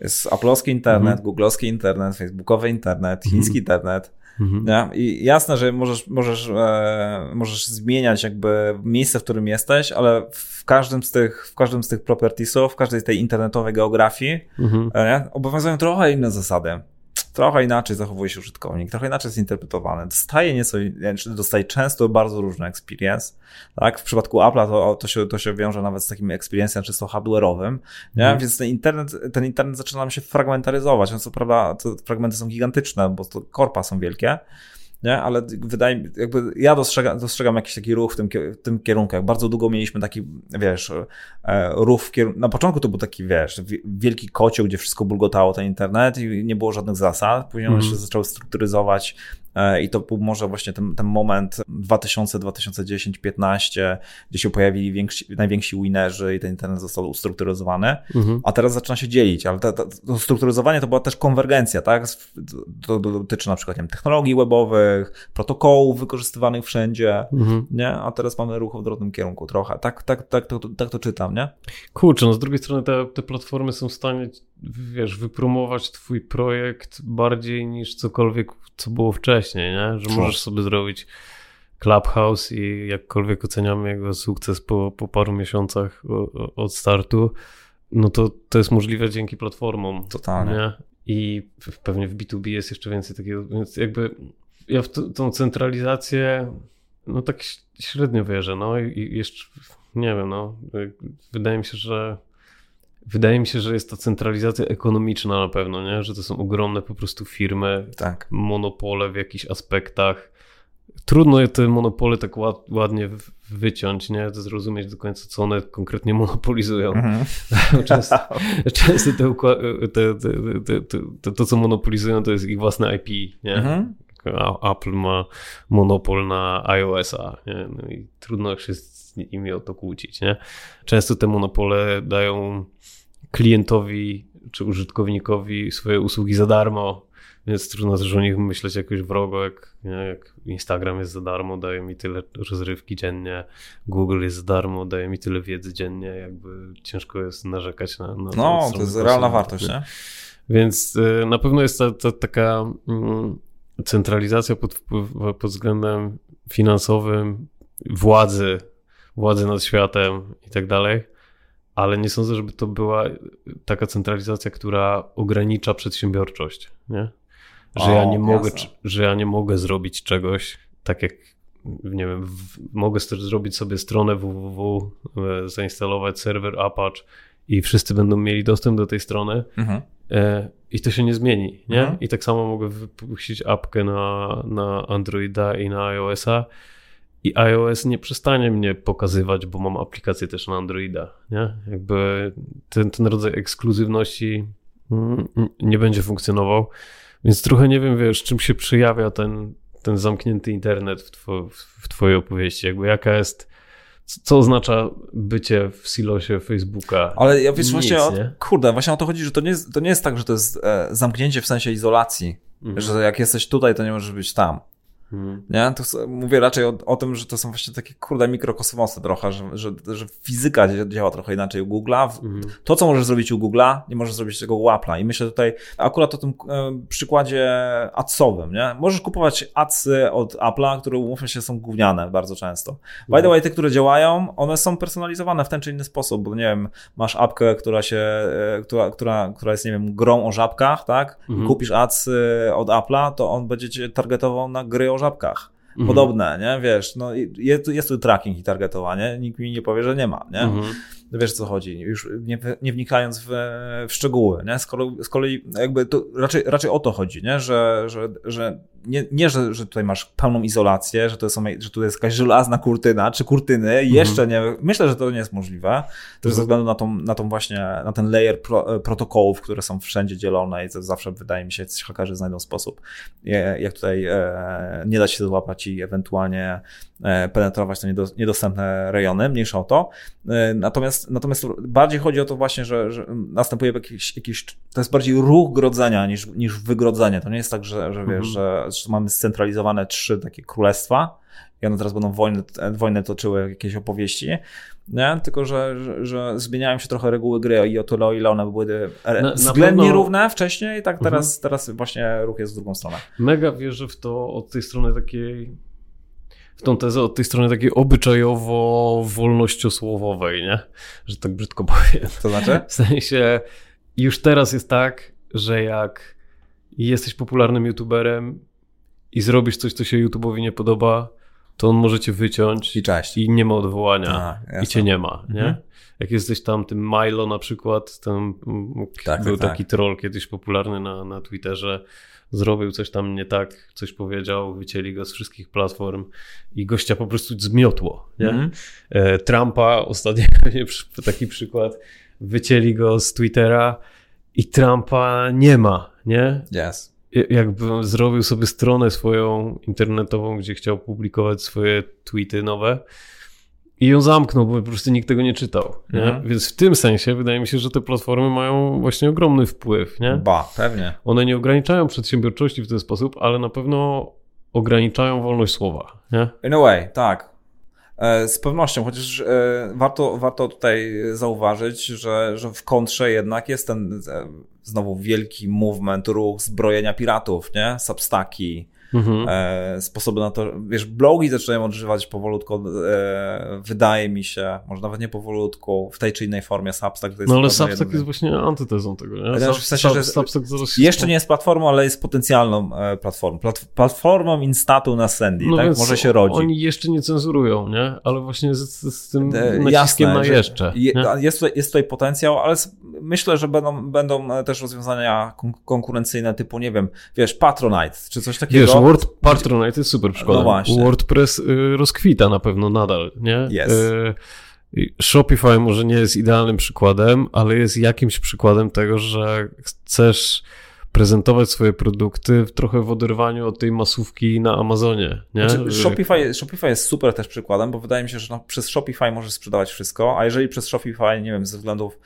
Jest aplowski internet, mm. googlowski internet, facebookowy internet, chiński mm. internet, Mhm. Nie? I jasne, że możesz, możesz, e, możesz zmieniać jakby miejsce, w którym jesteś, ale w każdym z tych, w każdym z tych propertiesów, w każdej z tej internetowej geografii mhm. e, obowiązują trochę inne zasady trochę inaczej zachowuje się użytkownik, trochę inaczej jest interpretowany. Dostaje nieco, dostaje często bardzo różny experience. Tak? W przypadku Apple'a to, to, się, to się wiąże nawet z takim experience'em czysto hardware'owym, nie? Mm. więc ten internet, ten internet zaczyna nam się fragmentaryzować. No co prawda, fragmenty są gigantyczne, bo to korpa są wielkie, nie? ale wydaje mi jakby ja dostrzegam, dostrzegam jakiś taki ruch w tym, w tym kierunku. Bardzo długo mieliśmy taki, wiesz, e, ruch w kierunku, na początku to był taki, wiesz, wielki kocioł, gdzie wszystko bulgotało ten internet i nie było żadnych zasad. Później mm. one się zaczęły strukturyzować E, I to był może właśnie ten, ten moment 2000, 2010, 15, gdzie się pojawili więksi, najwięksi winerzy i ten internet został ustrukturyzowany, mhm. a teraz zaczyna się dzielić, ale to, to, to strukturyzowanie to była też konwergencja, tak? To, dotyczy na przykład wiem, technologii webowych, protokołów wykorzystywanych wszędzie, mhm. nie? A teraz mamy ruch w odwrotnym kierunku trochę. Tak, tak, tak, to, tak to czytam, nie? Kurczę, no z drugiej strony te, te platformy są w stanie wiesz, wypromować twój projekt bardziej niż cokolwiek, co było wcześniej, nie? Że możesz sobie zrobić Clubhouse i jakkolwiek oceniamy jego sukces po, po paru miesiącach od startu, no to to jest możliwe dzięki platformom. Totalnie. Nie? I pewnie w B2B jest jeszcze więcej takiego, więc jakby ja w tą centralizację no tak średnio wierzę, no i jeszcze nie wiem, no wydaje mi się, że Wydaje mi się, że jest to centralizacja ekonomiczna na pewno, nie? że to są ogromne po prostu firmy, tak. monopole w jakichś aspektach. Trudno te monopole tak ład, ładnie wyciąć, nie? Zrozumieć do końca, co one konkretnie monopolizują. Mhm. Często, często te, te, te, to, co monopolizują, to jest ich własne IP, nie? Mhm. Apple ma monopol na iOS-a nie? No i trudno się z nimi o to kłócić. Nie? Często te monopole dają klientowi czy użytkownikowi swoje usługi za darmo, więc trudno też o nich myśleć jakoś wrogo, jak, nie, jak Instagram jest za darmo, daje mi tyle rozrywki dziennie, Google jest za darmo, daje mi tyle wiedzy dziennie, jakby ciężko jest narzekać na. na no, to jest realna wartość, nie? Więc y, na pewno jest ta, ta taka mm, centralizacja pod, pod względem finansowym, władzy, władzy nad światem i tak dalej ale nie sądzę, żeby to była taka centralizacja, która ogranicza przedsiębiorczość, nie? Że, o, ja nie mogę, że ja nie mogę zrobić czegoś tak jak, nie wiem, w, mogę zrobić sobie stronę www, e, zainstalować serwer Apache i wszyscy będą mieli dostęp do tej strony mhm. e, i to się nie zmieni, nie? Mhm. I tak samo mogę wypuścić apkę na, na Androida i na iOS-a i iOS nie przestanie mnie pokazywać, bo mam aplikację też na Androida, nie? Jakby ten, ten rodzaj ekskluzywności mm, nie będzie funkcjonował, więc trochę nie wiem, wiesz, czym się przejawia ten, ten zamknięty internet w, two, w twojej opowieści, jakby jaka jest, co oznacza bycie w silosie Facebooka? Ale ja wiesz, Nic, właśnie, o, kurde, właśnie o to chodzi, że to nie jest, to nie jest tak, że to jest e, zamknięcie w sensie izolacji, mhm. że jak jesteś tutaj, to nie możesz być tam. Hmm. Nie? To mówię raczej o, o, tym, że to są właśnie takie kurde mikrokosmosy trochę, że, że, że fizyka działa trochę inaczej u Google'a. Hmm. To, co możesz zrobić u Google'a, nie możesz zrobić tego u Apple'a. I myślę tutaj akurat o tym e, przykładzie adsowym, nie? Możesz kupować adsy od Apple'a, które umówmy się są gówniane bardzo często. By the way, te, które działają, one są personalizowane w ten czy inny sposób, bo nie wiem, masz apkę, która się, e, która, która, która jest, nie wiem, grą o żabkach, tak? Hmm. Kupisz adsy od Apple'a, to on będzie cię targetował na gry o o żabkach. Mhm. Podobne, nie? Wiesz, no jest, jest tu tracking i targetowanie, nikt mi nie powie, że nie ma, nie? Mhm. Wiesz, co chodzi, już nie, nie wnikając w, w szczegóły, nie? Z kolei, z kolei jakby to raczej, raczej o to chodzi, nie? Że, że, że nie, nie że, że tutaj masz pełną izolację, że to, są, że tu jest jakaś żelazna kurtyna, czy kurtyny, mhm. jeszcze nie, myślę, że to nie jest możliwe, też ze względu na tą, na tą właśnie, na ten layer pro, protokołów, które są wszędzie dzielone i to zawsze wydaje mi się, że hakerzy znajdą sposób, jak tutaj e, nie da się złapać i ewentualnie e, penetrować te niedostępne rejony, mniejsza o to. E, natomiast, natomiast bardziej chodzi o to właśnie, że, że następuje jakiś, jakiś, to jest bardziej ruch grodzenia niż, niż wygrodzenie. To nie jest tak, że, że wiesz, mhm. że że mamy scentralizowane trzy takie królestwa i one teraz będą wojny, wojny toczyły jakieś opowieści, nie? tylko że, że, że zmieniają się trochę reguły gry i o tyle, o ile one były na, względnie pewno... równe wcześniej, tak teraz, mhm. teraz właśnie ruch jest w drugą stronę. Mega wierzę w to od tej strony takiej w tą tezę od tej strony takiej obyczajowo-wolnościosłowowej, nie? Że tak brzydko powiem. To znaczy? W sensie już teraz jest tak, że jak jesteś popularnym youtuberem i zrobisz coś, co się YouTube'owi nie podoba, to on może cię wyciąć i, cześć. i nie ma odwołania A, i cię nie ma, nie? Mhm. Jak jesteś tam tym Milo na przykład, ten tak, był tak, taki tak. troll kiedyś popularny na, na Twitterze, zrobił coś tam nie tak, coś powiedział, wycięli go z wszystkich platform i gościa po prostu zmiotło, nie? Mhm. E, Trumpa, ostatnio taki przykład, wycięli go z Twittera i Trumpa nie ma, nie? Yes jakby zrobił sobie stronę swoją internetową, gdzie chciał publikować swoje tweety nowe i ją zamknął, bo po prostu nikt tego nie czytał. Nie? Mhm. Więc w tym sensie wydaje mi się, że te platformy mają właśnie ogromny wpływ. Nie? Ba, pewnie. One nie ograniczają przedsiębiorczości w ten sposób, ale na pewno ograniczają wolność słowa. Nie? In a way, tak. E, z pewnością, chociaż e, warto, warto tutaj zauważyć, że, że w kontrze jednak jest ten e, znowu wielki movement, ruch zbrojenia piratów, nie? Substaki, mhm. e, sposoby na to, wiesz, blogi zaczynają odżywać powolutku, e, wydaje mi się, może nawet nie powolutku, w tej czy innej formie Substack. To jest no ale Substack jest właśnie antytezą tego, nie? Sub, w sensie, że Substack jeszcze nie jest platformą, ale jest potencjalną e, platformą. Plat, platformą instatu na Sandy, no tak? Może się rodzi. Oni jeszcze nie cenzurują, nie? Ale właśnie z, z tym e, naciskiem Jasne, na jeszcze. Je, jest, tutaj, jest tutaj potencjał, ale myślę, że będą, będą też rozwiązania konkurencyjne typu, nie wiem, wiesz, Patronite, czy coś takiego. Wiesz, Word Patronite jest super przykładem. No właśnie. WordPress y, rozkwita na pewno nadal, nie? Yes. Y, Shopify może nie jest idealnym przykładem, ale jest jakimś przykładem tego, że chcesz prezentować swoje produkty w trochę w oderwaniu od tej masówki na Amazonie. Nie? Znaczy, Shopify, Shopify jest super też przykładem, bo wydaje mi się, że no, przez Shopify możesz sprzedawać wszystko, a jeżeli przez Shopify, nie wiem, ze względów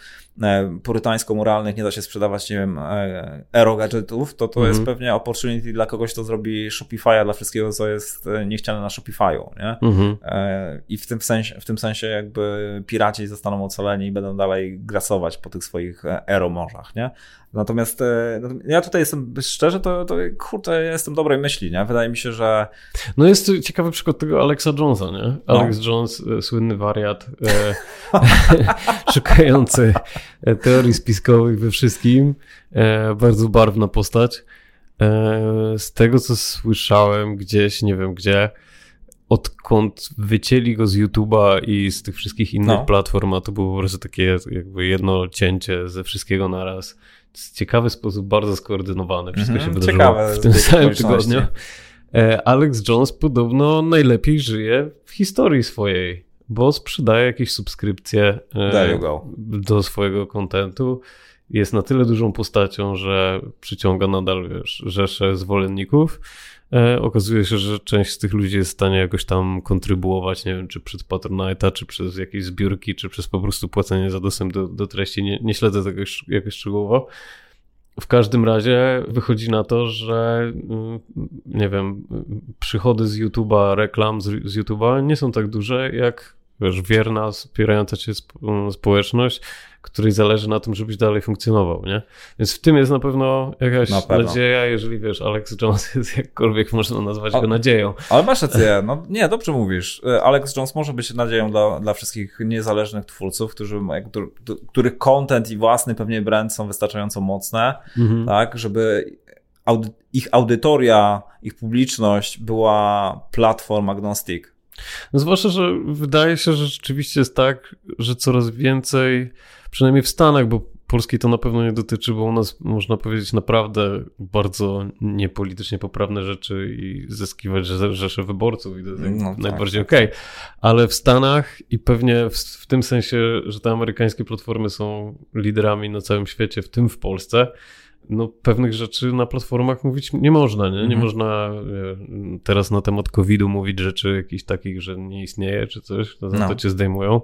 purytańsko-moralnych nie da się sprzedawać, nie wiem, e, aero gadżetów, to to jest Mhm. pewnie opportunity dla kogoś, kto zrobi Shopify'a dla wszystkiego, co jest e, niechciane na Shopify'u, nie? Mhm. E, I w tym, sensie, w tym sensie jakby piraci zostaną ocaleni i będą dalej grasować po tych swoich e, aeromorzach, nie? Natomiast e, no, ja tutaj jestem, szczerze, to, to kurczę, ja jestem dobrej myśli, nie? Wydaje mi się, że No jest ciekawy przykład tego Alexa Jonesa, nie? No. Alex Jones, e, słynny wariat, e, szukający e, teorii spiskowych we wszystkim, e, bardzo barwna postać. E, z tego, co słyszałem gdzieś, nie wiem gdzie, odkąd wycięli go z YouTube'a i z tych wszystkich innych No. platform, a to było po prostu takie jakby jedno cięcie ze wszystkiego naraz. W ciekawy sposób, bardzo skoordynowane. Wszystko Mhm, się wydarzyło ciekawe w tym samym tygodniu. E, Alex Jones podobno najlepiej żyje w historii swojej, bo sprzedaje jakieś subskrypcje e, do swojego kontentu. Jest na tyle dużą postacią, że przyciąga nadal wiesz, rzesze zwolenników. E, okazuje się, że część z tych ludzi jest w stanie jakoś tam kontrybuować, nie wiem, czy przez Patronite'a, czy przez jakieś zbiórki, czy przez po prostu płacenie za dostęp do, do treści. Nie, nie śledzę tego jakoś szczegółowo. W każdym razie wychodzi na to, że mm, nie wiem, przychody z YouTube'a, reklam z, z YouTube'a nie są tak duże jak wiesz, wierna, wspierająca cię sp- społeczność, której zależy na tym, żebyś dalej funkcjonował, nie? Więc w tym jest na pewno jakaś Na pewno. nadzieja, jeżeli wiesz, Alex Jones jest jakkolwiek można nazwać O- go nadzieją. Ale masz rację, no nie, dobrze mówisz. E, Alex Jones może być nadzieją dla, dla wszystkich niezależnych twórców, którzy, których content i własny pewnie brand są wystarczająco mocne, Mhm. tak, żeby ich audytoria, ich publiczność była platform agnostic. No zwłaszcza, że wydaje się, że rzeczywiście jest tak, że coraz więcej, przynajmniej w Stanach, bo Polskiej to na pewno nie dotyczy, bo u nas można powiedzieć naprawdę bardzo niepolitycznie poprawne rzeczy i zyskiwać rze- rzesze wyborców i to jest No tak, najbardziej okej. Ale w Stanach i pewnie w, w tym sensie, że te amerykańskie platformy są liderami na całym świecie, w tym w Polsce, no pewnych rzeczy na platformach mówić nie można, nie? Nie Mhm. można e, teraz na temat COVID-u mówić rzeczy jakichś takich, że nie istnieje czy coś, to, No. to cię zdejmują.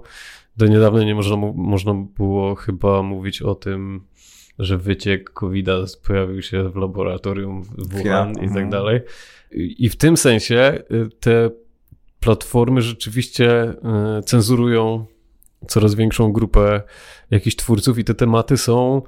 Do niedawna nie można, można było chyba mówić o tym, że wyciek COVID-a pojawił się w laboratorium w Wuhan i tak Mhm. dalej. I w tym sensie y, te platformy rzeczywiście y, cenzurują coraz większą grupę jakichś twórców i te tematy są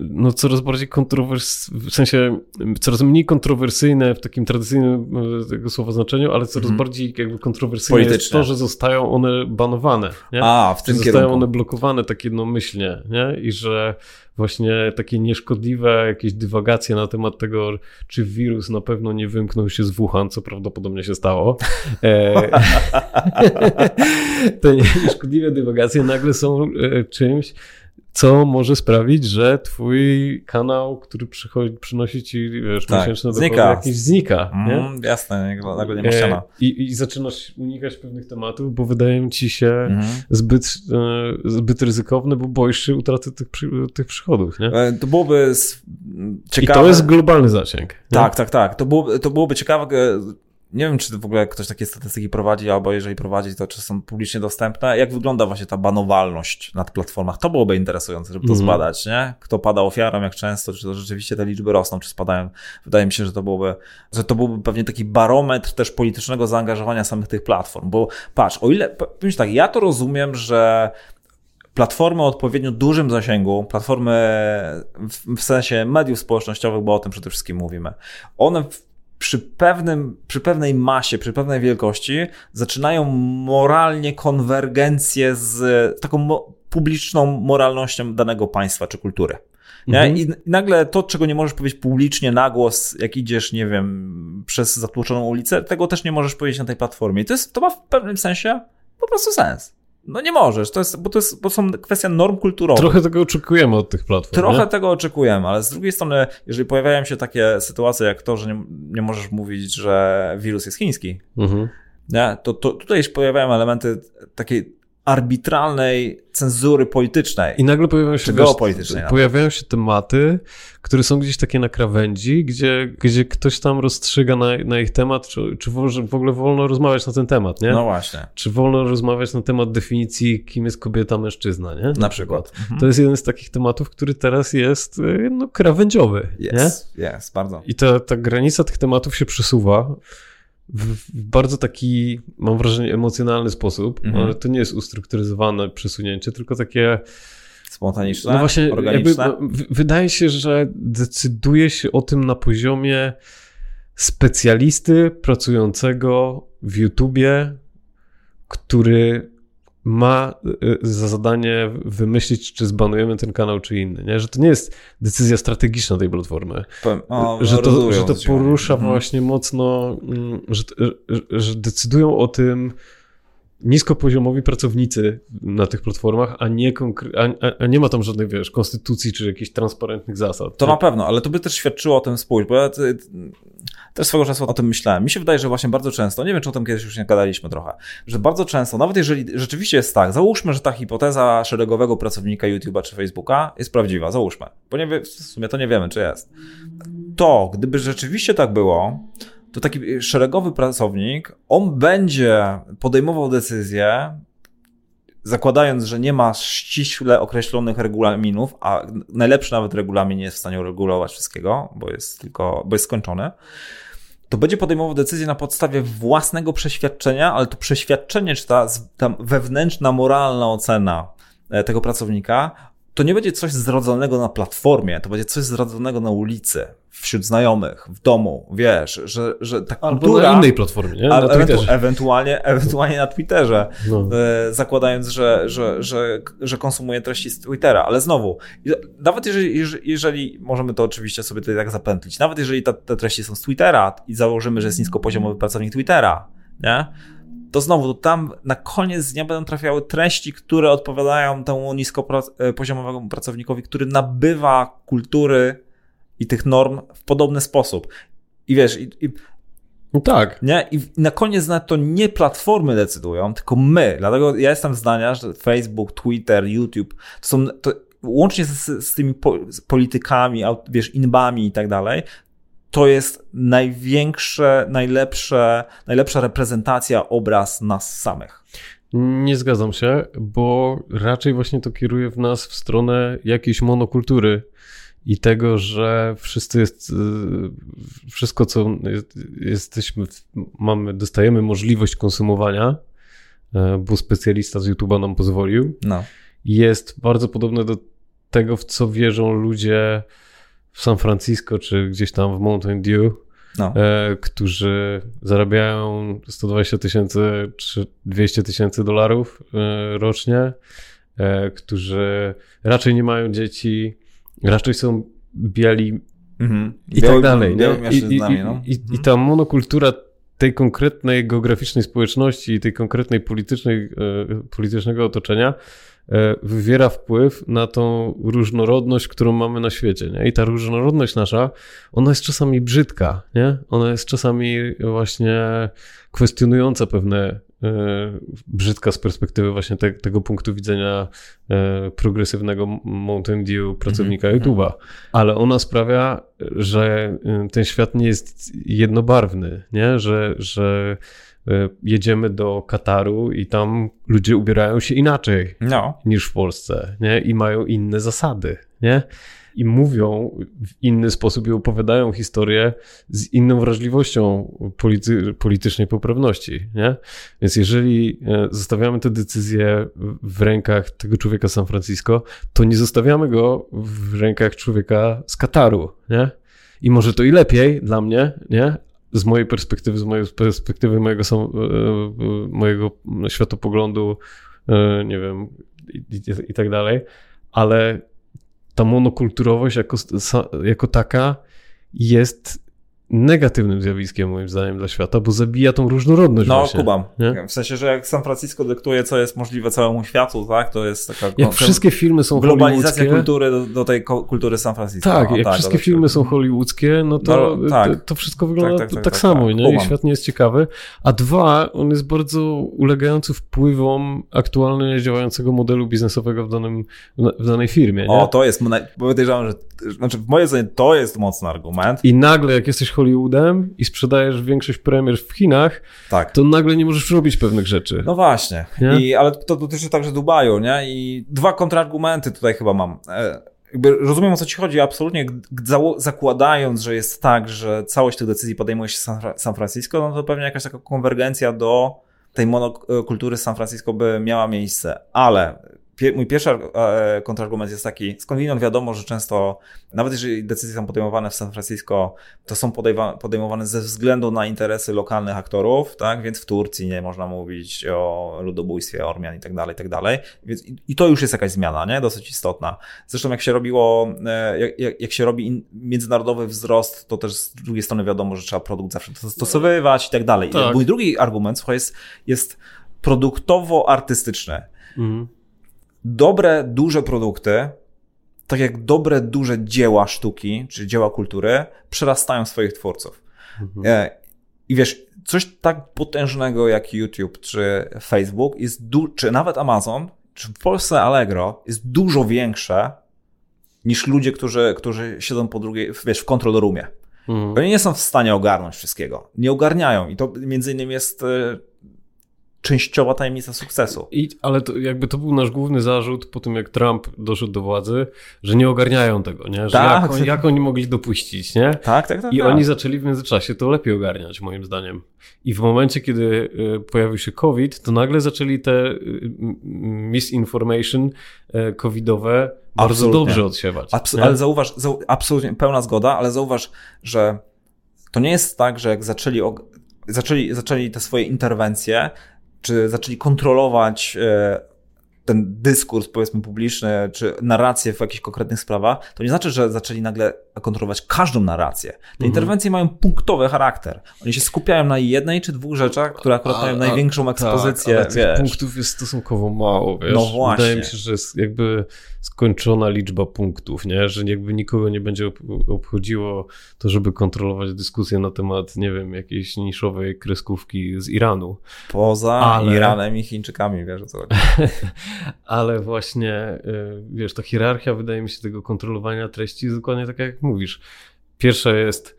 no, coraz bardziej kontrowersyjne, w sensie coraz mniej kontrowersyjne w takim tradycyjnym y, tego słowa znaczeniu, ale coraz Mhm. bardziej jakby kontrowersyjne jest Polityczne. to, że zostają one banowane. Nie? A, w że tym zostają kierunku. one blokowane tak jednomyślnie, nie? I że właśnie takie nieszkodliwe jakieś dywagacje na temat tego, czy wirus na pewno nie wymknął się z Wuhan, co prawdopodobnie się stało. E, te nieszkodliwe dywagacje nagle są e, czymś, co może sprawić, że twój kanał, który przychodzi, przynosi ci wiesz, Tak, miesięczne dochody, znika. jakiś znika. Nie? Mm, jasne, nagle nie ma ściana. E, i, I zaczynasz unikać pewnych tematów, bo wydają ci się Mhm. zbyt, e, zbyt ryzykowne, bo boisz się utraty tych, tych przychodów, nie? E, To byłoby s- I ciekawe. to jest globalny zasięg. nie? Tak, tak, tak. To, to byłoby ciekawe. Nie wiem, czy w ogóle ktoś takie statystyki prowadzi, albo jeżeli prowadzi, to czy są publicznie dostępne. Jak wygląda właśnie ta banowalność na platformach? To byłoby interesujące, żeby to Mhm. zbadać, nie? Kto pada ofiarą, jak często, czy to rzeczywiście te liczby rosną, czy spadają. Wydaje mi się, że to byłoby, że to byłby pewnie taki barometr też politycznego zaangażowania samych tych platform. Bo patrz, o ile, powiem tak, ja to rozumiem, że platformy o odpowiednio dużym zasięgu, platformy w, sensie mediów społecznościowych, bo o tym przede wszystkim mówimy, one przy, pewnym, przy pewnej masie, przy pewnej wielkości zaczynają moralnie konwergencję z taką mo, publiczną moralnością danego państwa czy kultury. Mhm. I, I nagle to, czego nie możesz powiedzieć publicznie na głos, jak idziesz, nie wiem, przez zatłoczoną ulicę, tego też nie możesz powiedzieć na tej platformie. I to, jest, to ma w pewnym sensie po prostu sens. No nie możesz, to jest, bo to jest, bo są kwestia norm kulturowych. Trochę tego oczekujemy od tych platform. Trochę nie? tego oczekujemy, ale z drugiej strony, jeżeli pojawiają się takie sytuacje jak to, że nie, nie możesz mówić, że wirus jest chiński, Mhm. nie? To, to tutaj się pojawiają elementy takiej arbitralnej cenzury politycznej. I nagle pojawiają się, geopolitycznej pojawiają się tematy, które są gdzieś takie na krawędzi, gdzie, gdzie ktoś tam rozstrzyga na, na ich temat, czy, czy w ogóle wolno rozmawiać na ten temat, nie? No właśnie. Czy wolno rozmawiać na temat definicji, kim jest kobieta, mężczyzna, nie? Na, na przykład. Mhm. To jest jeden z takich tematów, który teraz jest y, no, krawędziowy, Jest, jest, bardzo. I ta, ta granica tych tematów się przesuwa w bardzo taki, mam wrażenie, emocjonalny sposób, mhm. ale to nie jest ustrukturyzowane przesunięcie, tylko takie spontaniczne, no właśnie, organiczne. Jakby, wydaje się, że decyduje się o tym na poziomie specjalisty pracującego w YouTubie, który ma y, za zadanie wymyślić, czy zbanujemy ten kanał, czy inny. Nie? Że to nie jest decyzja strategiczna tej platformy. O, że, to, że to porusza mhm. właśnie mocno, mm, że, że, decydują o tym niskopoziomowi pracownicy na tych platformach, a nie, a, a, nie ma tam żadnej, wiesz, konstytucji czy jakichś transparentnych zasad. To nie? na pewno, ale to by też świadczyło o tym spójrz, bo ja też swego czasu o tym myślałem. Mi się wydaje, że właśnie bardzo często, nie wiem, czy o tym kiedyś już nie gadaliśmy trochę, że bardzo często, nawet jeżeli rzeczywiście jest tak, załóżmy, że ta hipoteza szeregowego pracownika YouTube'a czy Facebooka jest prawdziwa, załóżmy, bo nie, w sumie to nie wiemy, czy jest. To, gdyby rzeczywiście tak było, to taki szeregowy pracownik, on będzie podejmował decyzje, zakładając, że nie ma ściśle określonych regulaminów, a najlepszy nawet regulamin nie jest w stanie regulować wszystkiego, bo jest tylko, bo jest skończony, to będzie podejmował decyzje na podstawie własnego przeświadczenia, ale to przeświadczenie, czy ta, ta wewnętrzna, moralna ocena e, tego pracownika, to nie będzie coś zrodzonego na platformie, to będzie coś zrodzonego na ulicy, wśród znajomych, w domu, wiesz, że, że ta Albo kultura... na innej platformie, nie? Na Twitterze. Ewentualnie, ewentualnie na Twitterze, no. e, zakładając, że, że, że, że konsumuje treści z Twittera, ale znowu, nawet jeżeli, jeżeli możemy to oczywiście sobie tutaj tak zapętlić, nawet jeżeli ta, te treści są z Twittera i założymy, że jest niskopoziomowy pracownik Twittera, nie? To znowu tam na koniec dnia będą trafiały treści, które odpowiadają temu niskopoziomowemu pracownikowi, który nabywa kultury i tych norm w podobny sposób. I wiesz, i, i no tak. Nie? I na koniec na to nie platformy decydują, tylko my. Dlatego ja jestem zdania, że Facebook, Twitter, YouTube to są, to łącznie z, z tymi po, z politykami, wiesz, inbami i tak dalej, to jest największe, najlepsze, najlepsza reprezentacja, obraz nas samych. Nie zgadzam się, bo raczej właśnie to kieruje w nas w stronę jakiejś monokultury i tego, że wszyscy jest, y, wszystko co jesteśmy, mamy, dostajemy możliwość konsumowania, y, bo specjalista z YouTube'a nam pozwolił, no. jest bardzo podobne do tego, w co wierzą ludzie w San Francisco czy gdzieś tam w Mountain Dew, no. e, którzy zarabiają 120 tysięcy czy 200 tysięcy dolarów e, rocznie, e, którzy raczej nie mają dzieci, raczej są biali mhm. i tak dalej. I, i, no. i, I ta monokultura tej konkretnej geograficznej społeczności i tej konkretnej politycznej, e, politycznego otoczenia E, wywiera wpływ na tą różnorodność, którą mamy na świecie. Nie? I ta różnorodność nasza, ona jest czasami brzydka, nie? Ona jest czasami właśnie kwestionująca pewne brzydka z perspektywy właśnie te, tego punktu widzenia e, progresywnego Mountain Dew pracownika mm -hmm. YouTube'a. Ale ona sprawia, że ten świat nie jest jednobarwny, nie? Że, że E, jedziemy do Kataru i tam ludzie ubierają się inaczej no. niż w Polsce, nie? I mają inne zasady, nie? I mówią w inny sposób i opowiadają historię z inną wrażliwością polity politycznej poprawności, nie? Więc jeżeli e, zostawiamy te decyzje w rękach tego człowieka z San Francisco, to nie zostawiamy go w rękach człowieka z Kataru, nie? I może to i lepiej dla mnie, nie? z mojej perspektywy, z mojej perspektywy mojego, e, e, mojego światopoglądu, nie wiem, i, i, i tak dalej, ale ta monokulturowość jako, jako taka jest negatywnym zjawiskiem moim zdaniem dla świata, bo zabija tą różnorodność No, właśnie. kubam. nie? W sensie, że jak San Francisco dyktuje, co jest możliwe całemu światu, tak, to jest taka Jak wszystkie filmy są globalizacja kultury do, do tej kultury San Francisco. Tak, O, jak tak, wszystkie to- filmy są hollywoodzkie, no to, No, tak. to, to wszystko wygląda Tak, tak, tak, tak, tak, samo, tak. nie? I świat nie jest ciekawy. A dwa, on jest bardzo ulegający wpływom aktualnie działającego modelu biznesowego w, danym, w danej firmie, nie? O, to jest, podejrzewam, że, znaczy w mojej ocenie to jest mocny argument. I nagle, jak jesteś Hollywoodem i sprzedajesz większość premier w Chinach, Tak. to nagle nie możesz robić pewnych rzeczy. No właśnie. Nie? I, ale to dotyczy także Dubaju, nie? I dwa kontrargumenty tutaj chyba mam. E, jakby rozumiem o co ci chodzi, absolutnie zakładając, że jest tak, że całość tych decyzji podejmuje się San, Fra- San Francisco, no to pewnie jakaś taka konwergencja do tej monokultury San Francisco by miała miejsce. Ale mój pierwszy e, kontrargument jest taki, skądinąd wiadomo, że często, nawet jeżeli decyzje są podejmowane w San Francisco, to są podejmowane ze względu na interesy lokalnych aktorów, tak? Więc w Turcji nie można mówić o ludobójstwie Ormian i tak dalej, i tak dalej. Więc i, to już jest jakaś zmiana, nie? Dosyć istotna. Zresztą jak się robiło, e, jak, jak, się robi międzynarodowy wzrost, to też z drugiej strony wiadomo, że trzeba produkt zawsze dostosowywać i tak dalej. Tak. Mój drugi argument, słuchaj, jest, jest produktowo-artystyczny Mhm. Dobre, duże produkty, tak jak dobre, duże dzieła sztuki, czy dzieła kultury, przerastają swoich twórców. Mhm. E, I wiesz, coś tak potężnego jak YouTube, czy Facebook, jest du- czy nawet Amazon, czy w Polsce Allegro, jest dużo większe niż ludzie, którzy, którzy siedzą po drugiej, wiesz, w control roomie. Mhm. Oni nie są w stanie ogarnąć wszystkiego. Nie ogarniają i to między innymi jest e, częściowa tajemnica sukcesu. I, ale to jakby to był nasz główny zarzut po tym, jak Trump doszedł do władzy, że nie ogarniają tego, nie? Że Tak. jak, on, jak oni mogli dopuścić, nie? Tak, tak, tak. I tak. oni zaczęli w międzyczasie to lepiej ogarniać, moim zdaniem. I w momencie, kiedy y, pojawił się COVID, to nagle zaczęli te m- misinformation y, covidowe bardzo Absolutnie. dobrze odsiewać. Abs- nie? ale zauważ, zau- absolutnie pełna zgoda, ale zauważ, że to nie jest tak, że jak zaczęli, zaczęli, zaczęli te swoje interwencje, czy zaczęli kontrolować e, ten dyskurs, powiedzmy, publiczny, czy narrację w jakichś konkretnych sprawach, to nie znaczy, że zaczęli nagle kontrolować każdą narrację. Te Mhm. interwencje mają punktowy charakter. Oni się skupiają na jednej czy dwóch rzeczach, które akurat A- mają a- największą ekspozycję, Tak, ale punktów jest stosunkowo mało, wiesz? No właśnie. Wydaje mi się, że jest jakby skończona liczba punktów, nie? Że jakby nikogo nie będzie ob- obchodziło to, żeby kontrolować dyskusję na temat, nie wiem, jakiejś niszowej kreskówki z Iranu. Poza Ale- Iranem i Chińczykami, wiesz o co chodzi. Ale właśnie, y, wiesz, ta hierarchia, wydaje mi się, tego kontrolowania treści jest dokładnie tak, jak mówisz. Pierwsza jest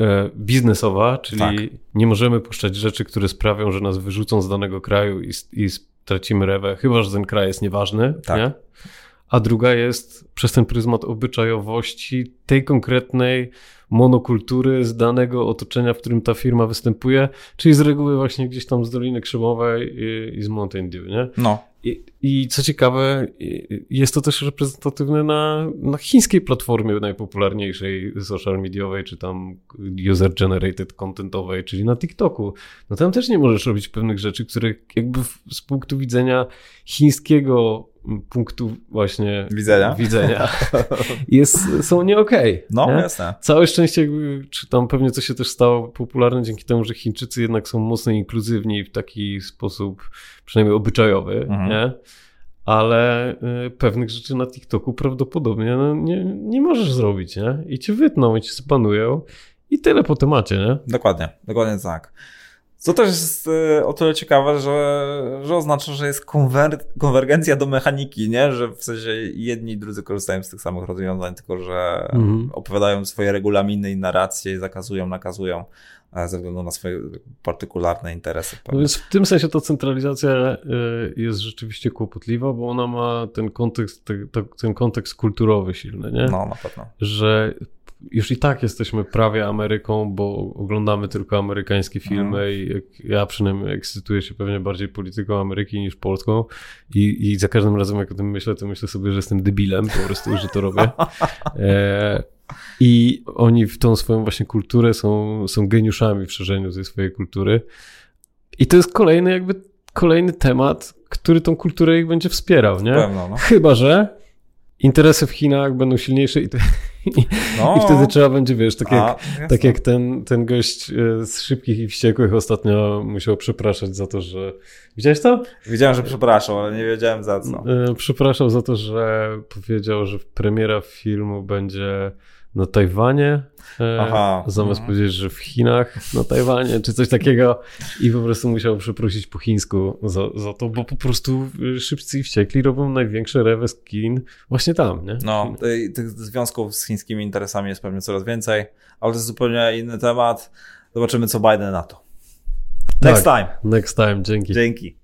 e, biznesowa, czyli Tak. nie możemy puszczać rzeczy, które sprawią, że nas wyrzucą z danego kraju i, i stracimy rewę, chyba że ten kraj jest nieważny. Tak. Nie? A druga jest przez ten pryzmat obyczajowości tej konkretnej monokultury z danego otoczenia, w którym ta firma występuje, czyli z reguły właśnie gdzieś tam z Doliny Krzemowej i, i z Mountain Dew, nie? No, I, I co ciekawe, jest to też reprezentatywne na, na chińskiej platformie najpopularniejszej social mediowej, czy tam user-generated contentowej, czyli na TikToku. No tam też nie możesz robić pewnych rzeczy, które jakby w, z punktu widzenia chińskiego punktu właśnie Widzenia. widzenia jest, są nie okej. no nie? jasne. Całe szczęście, jakby, czy tam pewnie coś się też stało popularne dzięki temu, że Chińczycy jednak są mocno inkluzywni w taki sposób, przynajmniej obyczajowy, Mhm. nie? Ale y, pewnych rzeczy na TikToku prawdopodobnie no, nie, nie możesz zrobić, nie? I cię wytną, i cię spanują i tyle po temacie, nie? Dokładnie, dokładnie tak. Co też jest e, o tyle ciekawe, że, że oznacza, że jest konwer- konwergencja do mechaniki, nie? Że w sensie jedni i drudzy korzystają z tych samych rozwiązań, tylko że Mhm. opowiadają swoje regulaminy i narracje, zakazują, nakazują e, ze względu na swoje partykularne interesy. No więc w tym sensie ta centralizacja y, jest rzeczywiście kłopotliwa, bo ona ma ten kontekst, te, te, ten kontekst kulturowy silny, nie? No, na pewno. że już i tak jesteśmy prawie Ameryką, bo oglądamy tylko amerykańskie filmy i jak, ja przynajmniej ekscytuję się pewnie bardziej polityką Ameryki niż Polską i, i za każdym razem jak o tym myślę, to myślę sobie, że jestem debilem po prostu, że to robię. E, I oni w tą swoją właśnie kulturę są, są geniuszami w szerzeniu tej swojej kultury. I to jest kolejny jakby kolejny temat, który tą kulturę ich będzie wspierał, nie? Pewno, no. Chyba, że interesy w Chinach będą silniejsze i, te, no. i wtedy trzeba będzie, wiesz, tak jak, A, tak jak ten, ten gość e, z Szybkich i Wściekłych ostatnio musiał przepraszać za to, że... Widziałeś to? Widziałem, że przepraszał, ale nie wiedziałem za co. E, przepraszał za to, że powiedział, że premiera filmu będzie na Tajwanie, e, Aha. zamiast mhm. powiedzieć, że w Chinach, na Tajwanie, czy coś takiego i po prostu musiał przeprosić po chińsku za, za to, bo po prostu szybcy i wściekli robią największe rewy z Chin właśnie tam, nie? No, tych związków z chińskimi interesami jest pewnie coraz więcej, ale to jest zupełnie inny temat. Zobaczymy, co Biden na to. Next tak, time. Next time, dzięki. Dzięki.